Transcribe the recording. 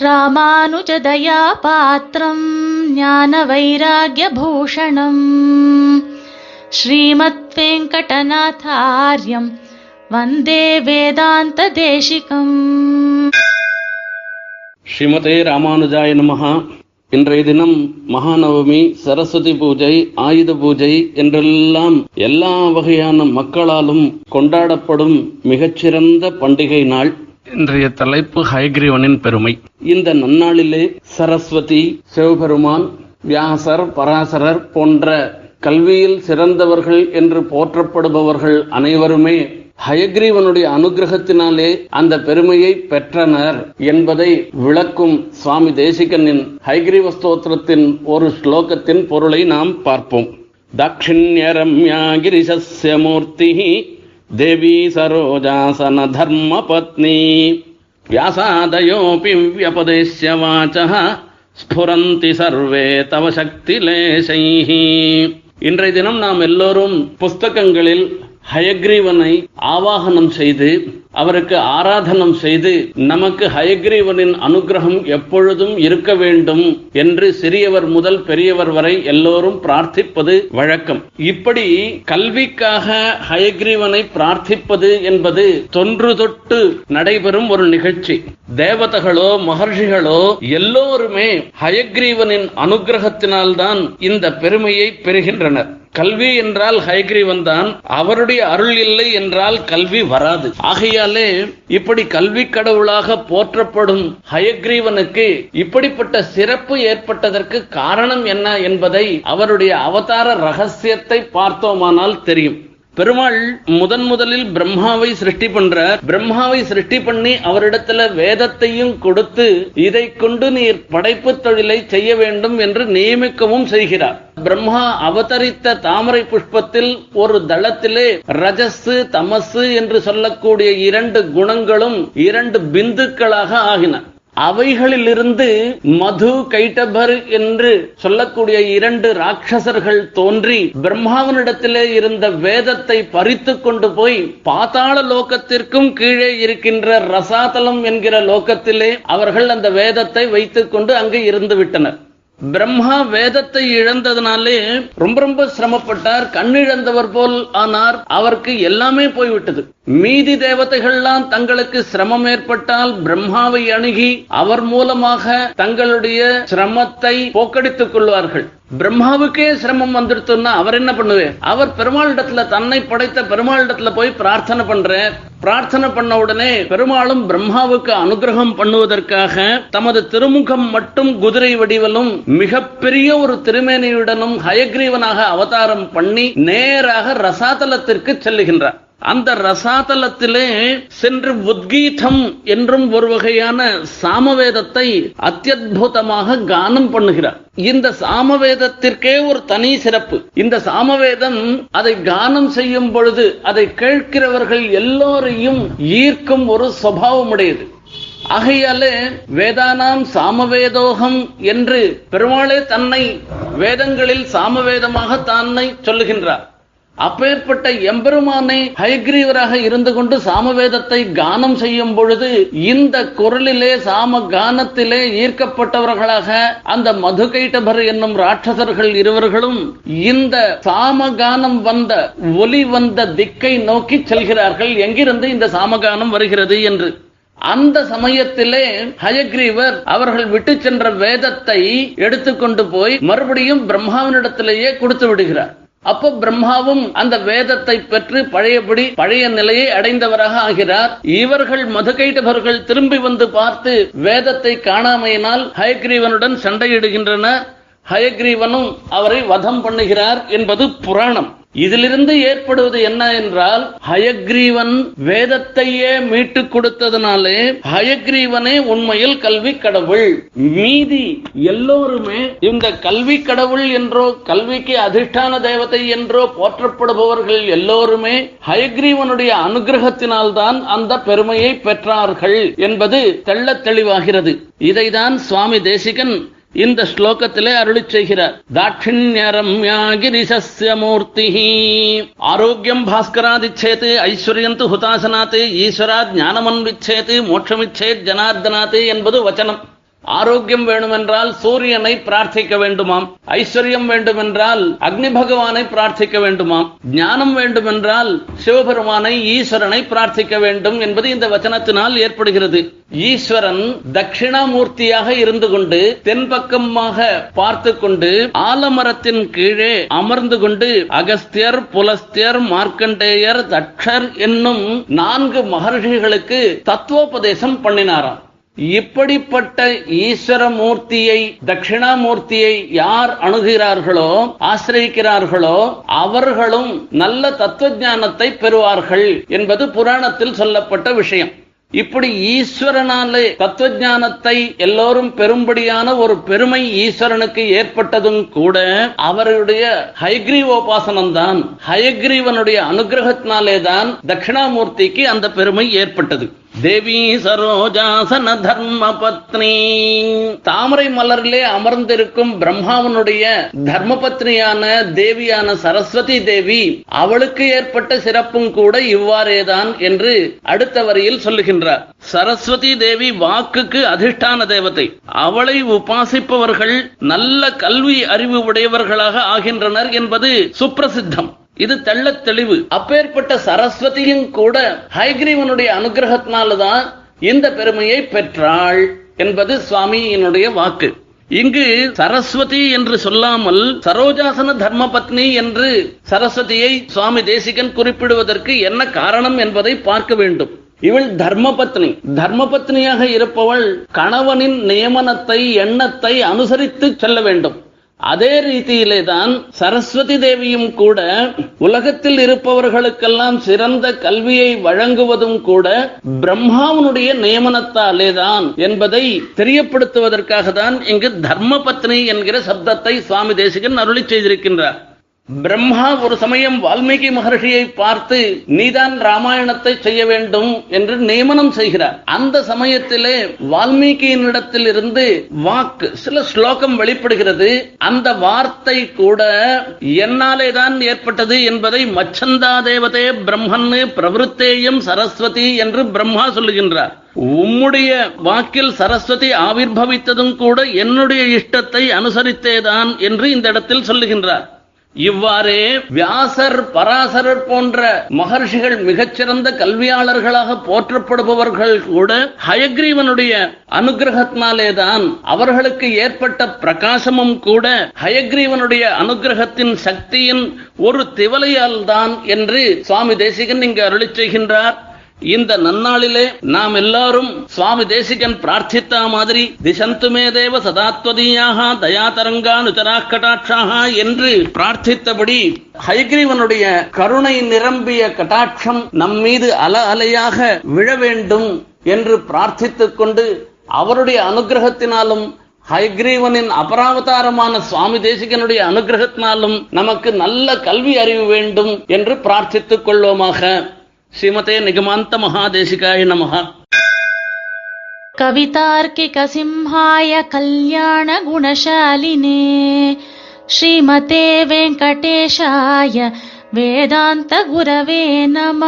ராமானுஜதயா பாத்திரம் ஞான வைராகியபூஷணம் ஸ்ரீமத் வெங்கடநாதாரியம் வந்தே வேதாந்த தேசிகம் ஸ்ரீமதே ராமானுஜாய நமஹா இன்றைய தினம் மகாநவமி சரஸ்வதி பூஜை ஆயுத பூஜை என்றெல்லாம் எல்லா வகையான மக்களாலும் கொண்டாடப்படும் மிகச்சிறந்த பண்டிகை நாள். இன்றைய தலைப்பு ஹைகிரீவனின் பெருமை. இந்த நன்னாளிலே சரஸ்வதி சிவபெருமான் வியாசர் பராசரர் போன்ற கல்வியில் சிறந்தவர்கள் என்று போற்றப்படுபவர்கள் அனைவருமே ஹயக்ரீவனுடைய அனுகிரகத்தினாலே அந்த பெருமையை பெற்றனர் என்பதை விளக்கும் சுவாமி தேசிகனின் ஹைகிரீவ ஸ்தோத்திரத்தின் ஒரு ஸ்லோகத்தின் பொருளை நாம் பார்ப்போம். தாட்சிண்யரம்யாகிரிசஸ்ய மூர்த்தி தேவி சரோஜாசன தர்ம பத்னி வியாசாதயோபி வியபதேஷ்ய வாச்சः ஸ்புரந்தி சர்வே தவ சக்திலேசைः இன்றைய தினம் நாம் எல்லோரும் புஸ்தகங்களில் ஹயக்ரீவனை ஆவாகனம் செய்து அவருக்கு ஆராதனம் செய்து நமக்கு ஹயக்ரீவனின் அனுகிரகம் எப்பொழுதும் இருக்க வேண்டும் என்று சிறியவர் முதல் பெரியவர் வரை எல்லோரும் பிரார்த்திப்பது வழக்கம். இப்படி கல்விக்காக ஹயக்ரீவனை பிரார்த்திப்பது என்பது தொன்று தொட்டு நடைபெறும் ஒரு நிகழ்ச்சி. தேவதகளோ மகர்ஷிகளோ எல்லோருமே ஹயக்ரீவனின் அனுகிரகத்தினால்தான் இந்த பெருமையை பெறுகின்றனர். கல்வி என்றால் ஹயக்ரீவன் தான். அவருடைய அருள் இல்லை என்றால் கல்வி வராது. ஆகையால் இப்படி கல்வி கடவுளாக போற்றப்படும் ஹயக்ரீவனுக்கு இப்படிப்பட்ட சிறப்பு ஏற்பட்டதற்கு காரணம் என்ன என்பதை அவருடைய அவதார ரகசியத்தை பார்த்தோமானால் தெரியும். பெருமாள் முதன் முதலில் பிரம்மாவை சிருஷ்டி பண்றார். பிரம்மாவை சிருஷ்டி பண்ணி அவரிடத்துல வேதத்தையும் கொடுத்து இதை கொண்டு நீர் படைப்பு தொழிலை செய்ய வேண்டும் என்று நியமிக்கவும் செய்கிறார். பிரம்மா அவதரித்த தாமரை புஷ்பத்தில் ஒரு தளத்திலே ரஜசு தமசு என்று சொல்லக்கூடிய இரண்டு குணங்களும் இரண்டு பிந்துக்களாக ஆகின. அவைகளிலிருந்து மது கைட்டபர் என்று சொல்லக்கூடிய இரண்டு ராட்சசர்கள் தோன்றி பிரம்மாவனிடத்திலே இருந்த வேதத்தை பறித்து கொண்டு போய் பாதாள லோகத்திற்கும் கீழே இருக்கின்ற ரசாதலம் என்கிற லோகத்திலே அவர்கள் அந்த வேதத்தை வைத்துக் கொண்டு அங்கு இருந்து விட்டனர். பிரம்மா வேதத்தை இழந்ததுனாலே ரொம்ப ரொம்ப சிரமப்பட்டார் கண்ணிழந்தவர் போல் ஆனார். அவருக்கு எல்லாமே போய்விட்டது. மீதி தேவதைகள்லாம் தங்களுக்கு சிரமம் ஏற்பட்டால் பிரம்மாவை அணுகி அவர் மூலமாக தங்களுடைய சிரமத்தை போக்கடித்துக் கொள்வார்கள். பிரம்மாவுக்கே சிரமம் வந்துடுத்துன்னா அவர் என்ன பண்ணுவேன் அவர் பெருமாளிடத்துல தன்னை படைத்த பெருமாளிடத்துல போய் பிரார்த்தனை பண்ற பிரார்த்தனை பண்ண உடனே பெருமாளும் பிரம்மாவுக்கு அனுகிரகம் பண்ணுவதற்காக தமது திருமுகம் மட்டும் குதிரை வடிவலும் மிகப்பெரிய ஒரு திருமேனியுடனும் ஹயக்ரீவனாக அவதாரம் பண்ணி நேராக ரசாதலத்திற்கு செல்லுகின்றார். அந்த ரசாதலத்திலே சென்று உத்கீதம் என்றும் ஒரு வகையான சாமவேதத்தை அத்தியுதமாக கானம் பண்ணுகிறார். இந்த சாமவேதத்திற்கே ஒரு தனி சிறப்பு. இந்த சாமவேதம் அதை கானம் செய்யும் பொழுது அதை கேட்கிறவர்கள் எல்லோரையும் ஈர்க்கும் ஒரு சுவாவமுடையது ஆகையாலே வேதானாம் சாமவேதோகம் என்று பெருமாளே தன்னை வேதங்களில் சாமவேதமாக தன்னை சொல்லுகின்றார். அப்பேற்பட்ட எம்பெருமானை ஹயக்ரீவராக இருந்து கொண்டு சாமவேதத்தை கானம் செய்யும் பொழுது இந்த குரலிலே சாம கானத்திலே ஈர்க்கப்பட்டவர்களாக அந்த மதுகைட்டபர் என்னும் ராட்சசர்கள் இருவர்களும் இந்த சாம கானம் வந்த ஒலி வந்த திக்கை நோக்கி செல்கிறார்கள். எங்கிருந்து இந்த சாமகானம் வருகிறது என்று. அந்த சமயத்திலே ஹயக்ரீவர் அவர்கள் விட்டு சென்ற வேதத்தை எடுத்துக்கொண்டு போய் மறுபடியும் பிரம்மாவினிடத்திலேயே கொடுத்து விடுகிறார். அப்போ பிரம்மாவும் அந்த வேதத்தை பெற்று பழையபடி பழைய நிலையை அடைந்தவராக ஆகிறார். இவர்கள் மதுகைட்டவர்கள் திரும்பி வந்து பார்த்து வேதத்தை காணாமையினால் ஹயக்ரீவனுடன் சண்டையிடுகின்றனர் ஹயக்ரீவனும் அவரை வதம் பண்ணுகிறார் என்பது புராணம். இதிலிருந்து ஏற்படுவது என்ன என்றால் ஹயக்ரீவன் வேதத்தையே மீட்டுக் கொடுத்ததுனாலே ஹயக்ரீவனே உண்மையில் கல்வி கடவுள். மீதி எல்லோருமே இந்த கல்வி கடவுள் என்றோ கல்விக்கு அதிஷ்டான தேவதை என்றோ போற்றப்படுபவர்கள் எல்லோருமே ஹயக்ரீவனுடைய அனுகிரகத்தினால்தான் அந்த பெருமையை பெற்றார்கள் என்பது தெள்ள தெளிவாகிறது. இதைதான் சுவாமி தேசிகன் இந்த ஸ்லோகத்திலே அருளி செய்கிறார். தாட்சிண்யரம்யாகிரிசஸ்ய மூர்த்தி ஆரோக்கியம் பாஸ்கராதிச்சேத் ஐஸ்வர்யந்து ஹுதாசனாத் ஈஸ்வராத் ஞானமன்விச்சேத் மோட்சமிச்சேத் ஜனார்தனாத் என்பது வச்சனம். ஆரோக்கியம் வேண்டுமென்றால் சூரியனை பிரார்த்திக்க வேண்டுமாம். ஐஸ்வர்யம் வேண்டுமென்றால் அக்னி பகவானை பிரார்த்திக்க வேண்டுமாம். ஞானம் வேண்டுமென்றால் சிவபெருமானை ஈஸ்வரனை பிரார்த்திக்க வேண்டும் என்பது இந்த வச்சனத்தினால் ஏற்படுகிறது. ஈஸ்வரன் தட்சிணாமூர்த்தியாக இருந்து கொண்டு தென்பக்கமாக பார்த்து கொண்டு ஆலமரத்தின் கீழே அமர்ந்து கொண்டு அகஸ்தியர் புலஸ்தியர் மார்க்கண்டேயர் தட்சர் என்னும் நான்கு மகர்ஷிகளுக்கு தத்துவோபதேசம் பண்ணினாராம். இப்படிப்பட்ட ஈஸ்வர மூர்த்தியை தட்சிணாமூர்த்தியை யார் அணுகிறார்களோ ஆசிரியிக்கிறார்களோ அவர்களும் நல்ல தத்துவ ஞானத்தை பெறுவார்கள் என்பது புராணத்தில் சொல்லப்பட்ட விஷயம். இப்படி ஈஸ்வரனாலே தத்துவ ஞானத்தை எல்லோரும் பெரும்படியான ஒரு பெருமை ஈஸ்வரனுக்கு ஏற்பட்டதும் கூட அவருடைய ஹயக்ரீவோபாசனம் தான் ஹயக்ரீவனுடைய அனுகிரகத்தினாலே தான் தட்சிணாமூர்த்திக்கு அந்த பெருமை ஏற்பட்டது. தேவி சரோஜாசன தர்ம பத்னி தாமரை மலரிலே அமர்ந்திருக்கும் பிரம்மாவனுடைய தர்ம பத்னியான தேவியான சரஸ்வதி தேவி அவளுக்கு ஏற்பட்ட சிறப்பும் கூட இவ்வாறேதான் என்று அடுத்த வரியில் சொல்லுகின்றார். சரஸ்வதி தேவி வாக்குக்கு அதிஷ்டான தேவதை. அவளை உபாசிப்பவர்கள் நல்ல கல்வி அறிவு உடையவர்களாக ஆகின்றனர் என்பது சுப்பிரசித்தம். இது தெள்ளத் தெளிவு. அப்பேற்பட்ட சரஸ்வதியும் கூட ஹைகிரீவனுடைய அனுகிரகத்தினால்தான் இந்த பெருமையை பெற்றாள் என்பது சுவாமியினுடைய வாக்கு. இங்கு சரஸ்வதி என்று சொல்லாமல் சரோஜாசன தர்மபத்னி என்று சரஸ்வதியை சுவாமி தேசிகன் குறிப்பிடுவதற்கு என்ன காரணம் என்பதை பார்க்க வேண்டும். இவள் தர்மபத்னி. தர்மபத்னியாக இருப்பவள் கணவனின் நியமனத்தை எண்ணத்தை அனுசரித்து செல்ல வேண்டும். அதே ரீதியிலே தான் சரஸ்வதி தேவியும் கூட உலகத்தில் இருப்பவர்களுக்கெல்லாம் சிறந்த கல்வியை வழங்குவதும் கூட பிரம்மாவனுடைய நியமனத்தாலே தான் என்பதை தெரியப்படுத்துவதற்காக தான் இங்கு தர்மபத்னி என்கிற சப்தத்தை சுவாமி தேசிகன் அருளி செய்திருக்கின்றார். பிரம்மா ஒரு சமயம் வால்மீகி மகர்ஷியை பார்த்து நீதான் ராமாயணத்தை செய்ய வேண்டும் என்று நியமனம் செய்கிறார். அந்த சமயத்திலே வால்மீகியினிடத்தில் இருந்து வாக்கு சில ஸ்லோகம் வெளிப்படுகிறது. அந்த வார்த்தை கூட என்னாலே தான் ஏற்பட்டது என்பதை மச்சந்தா தேவதே பிரம்மன்னு பிரவருத்தேயம் சரஸ்வதி என்று பிரம்மா சொல்லுகின்றார். உம்முடைய வாக்கில் சரஸ்வதி ஆவிர்பவித்ததும் கூட என்னுடைய இஷ்டத்தை அனுசரித்தேதான் என்று இந்த இடத்தில் சொல்லுகின்றார். இவ்வாறே வியாசர் பராசரர் போன்ற மகர்ஷிகள் மிகச்சிறந்த கல்வியாளர்களாக போற்றப்படுபவர்கள் கூட ஹயக்ரீவனுடைய அனுகிரகத்தினாலேதான் அவர்களுக்கு ஏற்பட்ட பிரகாசமும் கூட ஹயக்ரீவனுடைய அனுகிரகத்தின் சக்தியின் ஒரு திவலையால் தான் என்று சுவாமி தேசிகன் இங்கு அருளி செய்கின்றார். இந்த நன்னாளிலே நாம் எல்லாரும் சுவாமி தேசிகன் பிரார்த்தித்தா மாதிரி திசந்துமே தேவ தயாதரங்கா நுதராக் கட்டாட்சாக என்று பிரார்த்தித்தபடி ஹைகிரீவனுடைய கருணை நிரம்பிய கட்டாட்சம் நம் மீது அல அலையாக விழ வேண்டும் என்று பிரார்த்தித்துக் கொண்டு அவருடைய அனுகிரகத்தினாலும் ஹைகிரீவனின் அபராவதாரமான சுவாமி தேசிகனுடைய அனுகிரகத்தினாலும் நமக்கு நல்ல கல்வி அறிவு வேண்டும் என்று பிரார்த்தித்துக் கொள்வோமாக. శ్రీమతే నిగమాంత మహాదేశికాయ నమ. కవితార్కిక సింహాయ కళ్యాణ గుణశాలినే శ్రీమతే వెంకటేశాయ వేదాంత గురవే నమ.